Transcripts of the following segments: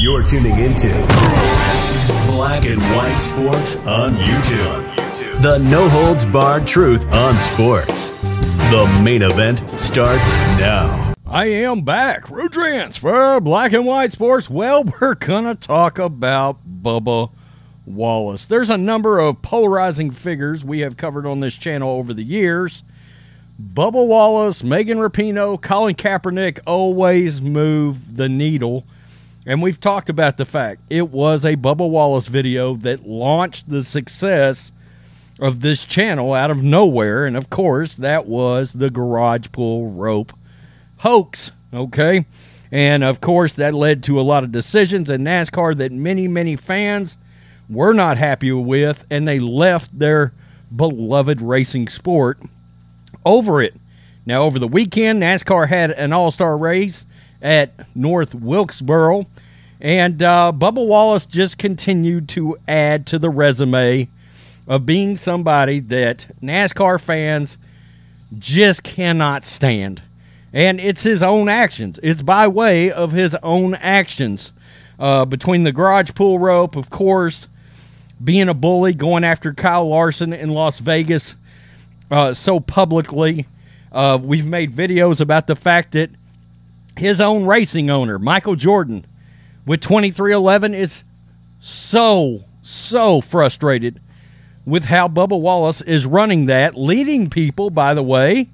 You're tuning into Black and White Sports on YouTube. The no holds barred truth on sports. The main event starts now. I am back. Road transfer, black and white sports. Well, we're going to talk about Bubba Wallace. There's a number of polarizing figures we have covered on this channel over the years. Bubba Wallace, Megan Rapinoe, Colin Kaepernick always move the needle. And we've talked about the fact it was a Bubba Wallace video that launched the success of this channel out of nowhere. And of course, that was the garage pull rope hoax. Okay. And of course, that led to a lot of decisions in NASCAR that many, many fans were not happy with, and they left their beloved racing sport over it. Now, over the weekend, NASCAR had an all star race at North Wilkesboro, and uh, Bubba Wallace just continued to add to the resume of being somebody that NASCAR fans just cannot stand. And it's his own actions, it's by way of his own actions. Uh, between the garage pull rope, of course, being a bully, going after Kyle Larson in Las Vegas uh, so publicly. Uh, we've made videos about the fact that his own racing owner, Michael Jordan, with 23XI, is so, so frustrated with how Bubba Wallace is running that, leading people, by the way,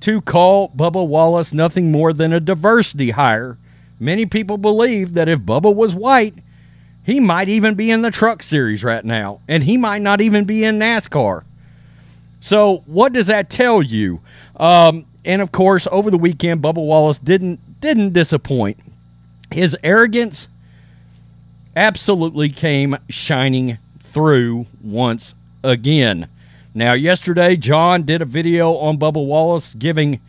to call Bubba Wallace nothing more than a diversity hire. Many people believe that if Bubba was white, he might even be in the truck series right now, and he might not even be in NASCAR. So, what does that tell you? Um, and of course, over the weekend, Bubba Wallace didn't didn't disappoint. His arrogance absolutely came shining through once again. Now, yesterday, John did a video on Bubba Wallace giving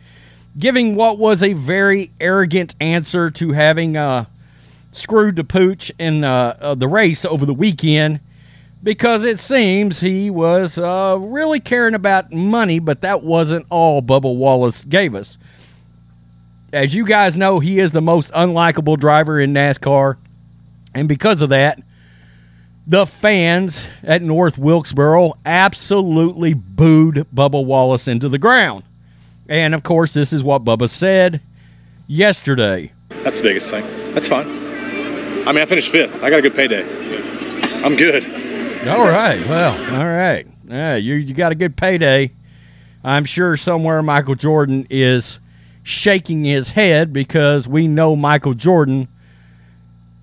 giving what was a very arrogant answer to having uh, screwed the pooch in uh, uh, the race over the weekend because it seems he was uh, really caring about money, but that wasn't all Bubba Wallace gave us. As you guys know, he is the most unlikable driver in NASCAR, and because of that, the fans at North Wilkesboro absolutely booed Bubba Wallace into the ground. And of course, this is what Bubba said yesterday. That's the biggest thing. That's fine. I mean, I finished fifth. I got a good payday. I'm good. All right. Well, all right. Yeah, you you got a good payday. I'm sure somewhere Michael Jordan is shaking his head because we know Michael Jordan,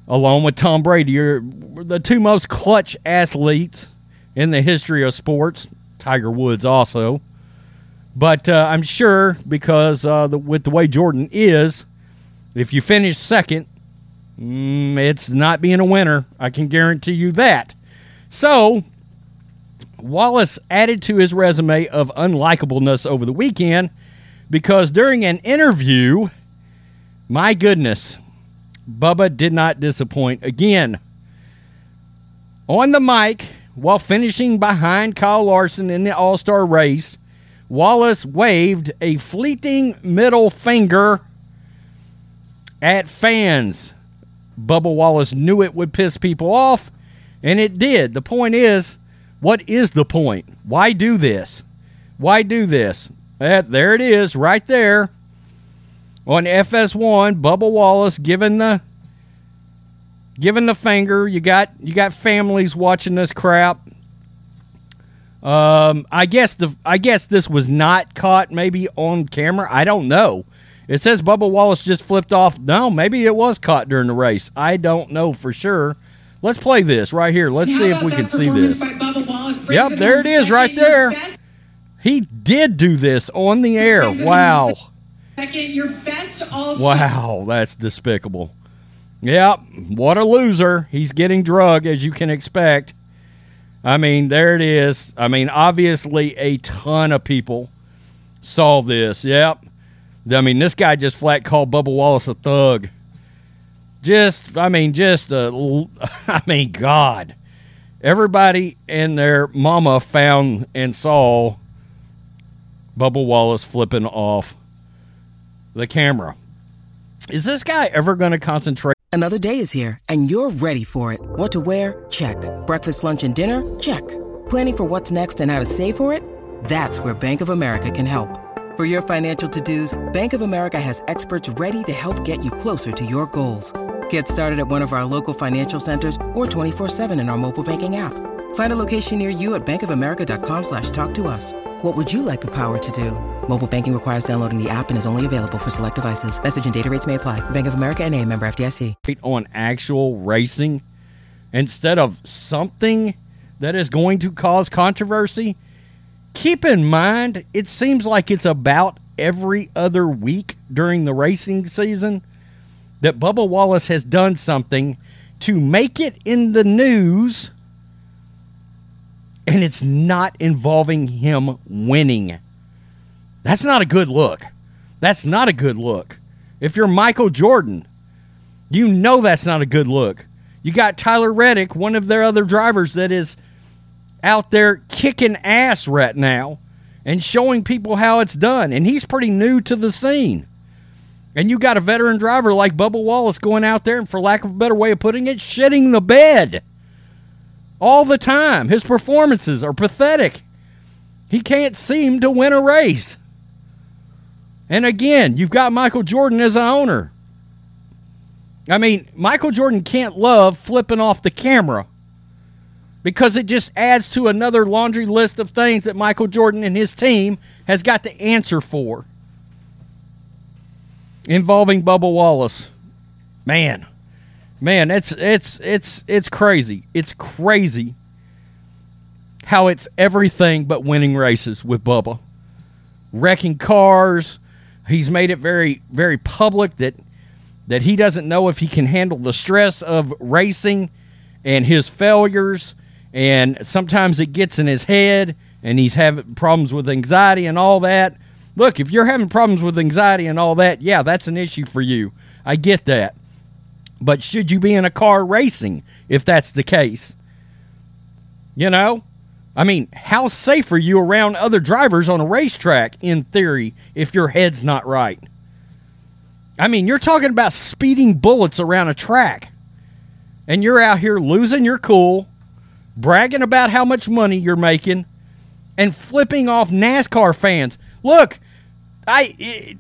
along with Tom Brady, are the two most clutch athletes in the history of sports. Tiger Woods also. But uh, I'm sure because uh, the, with the way Jordan is, if you finish second, mm, it's not being a winner. I can guarantee you that. So, Wallace added to his resume of unlikableness over the weekend because during an interview, my goodness, Bubba did not disappoint again. On the mic, while finishing behind Kyle Larson in the All Star race, Wallace waved a fleeting middle finger at fans. Bubba Wallace knew it would piss people off and it did. The point is, what is the point? Why do this? Why do this? That, there it is, right there. On FS1, Bubba Wallace giving the giving the finger. You got you got families watching this crap. Um, I guess the I guess this was not caught maybe on camera. I don't know. It says Bubba Wallace just flipped off. No, maybe it was caught during the race. I don't know for sure. Let's play this right here. Let's see if we can see this. Yep, there it is right there. He did do this on the air. Wow. Second, your best Wow, that's despicable. Yep, what a loser. He's getting drug, as you can expect. I mean, there it is. I mean, obviously, a ton of people saw this. Yep. I mean, this guy just flat called Bubba Wallace a thug. Just, I mean, just a, I mean, God. Everybody and their mama found and saw Bubba Wallace flipping off the camera. Is this guy ever going to concentrate? Another day is here, and you're ready for it. What to wear? Check. Breakfast, lunch, and dinner? Check. Planning for what's next and how to save for it? That's where Bank of America can help. For your financial to-dos, Bank of America has experts ready to help get you closer to your goals. Get started at one of our local financial centers or 24-7 in our mobile banking app. Find a location near you at bankofamerica.com slash talk to us. What would you like the power to do? Mobile banking requires downloading the app and is only available for select devices. Message and data rates may apply. Bank of America and a member FDIC. On actual racing instead of something that is going to cause controversy – keep in mind, it seems like it's about every other week during the racing season that Bubba Wallace has done something to make it in the news, and it's not involving him winning. That's not a good look. That's not a good look. If you're Michael Jordan, you know that's not a good look. You got Tyler Reddick, one of their other drivers that is out there kicking ass right now and showing people how it's done. And he's pretty new to the scene. And you got a veteran driver like Bubba Wallace going out there and, for lack of a better way of putting it, shitting the bed all the time. His performances are pathetic. He can't seem to win a race. And again, you've got Michael Jordan as an owner. I mean, Michael Jordan can't love flipping off the camera because it just adds to another laundry list of things that Michael Jordan and his team has got to answer for involving Bubba Wallace. Man, man, it's it's it's it's crazy. It's crazy how it's everything but winning races with Bubba. Wrecking cars. He's made it very very public that that he doesn't know if he can handle the stress of racing and his failures and sometimes it gets in his head and he's having problems with anxiety and all that. Look, if you're having problems with anxiety and all that, yeah, that's an issue for you. I get that. But should you be in a car racing if that's the case? You know? I mean, how safe are you around other drivers on a racetrack, in theory, if your head's not right? I mean, you're talking about speeding bullets around a track, and you're out here losing your cool, bragging about how much money you're making, and flipping off NASCAR fans. Look, I. It,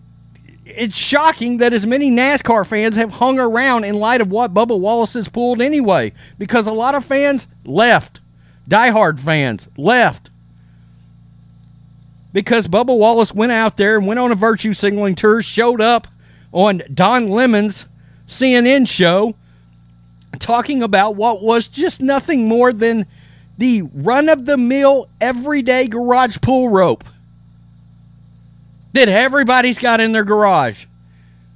it's shocking that as many NASCAR fans have hung around in light of what Bubba Wallace has pulled anyway, because a lot of fans left. Diehard fans left. Because Bubba Wallace went out there and went on a virtue signaling tour, showed up on Don Lemon's CNN show, talking about what was just nothing more than the run of the mill everyday garage pull rope that everybody's got in their garage.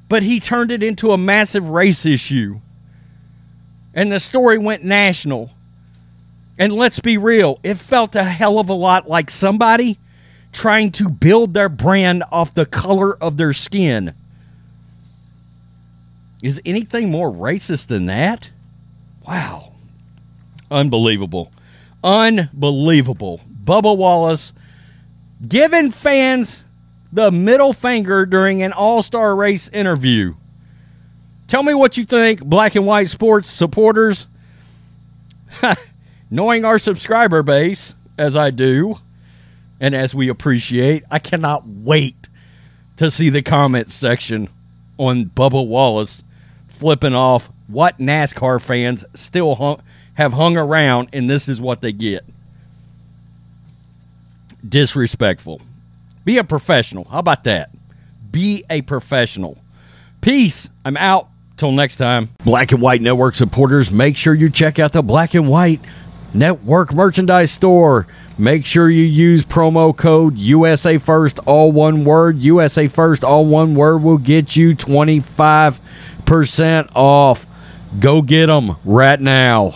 But he turned it into a massive race issue. And the story went national. And let's be real, it felt a hell of a lot like somebody trying to build their brand off the color of their skin. Is anything more racist than that? Wow. Unbelievable. Unbelievable. Bubba Wallace giving fans the middle finger during an all star race interview. Tell me what you think, black and white sports supporters. Knowing our subscriber base, as I do, and as we appreciate, I cannot wait to see the comments section on Bubba Wallace flipping off what NASCAR fans still hung, have hung around, and this is what they get. Disrespectful. Be a professional. How about that? Be a professional. Peace. I'm out. Till next time. Black and White Network supporters, make sure you check out the Black and White Network Merchandise Store. Make sure you use promo code USA First, all one word. USA First, all one word will get you 25% off. Go get them right now.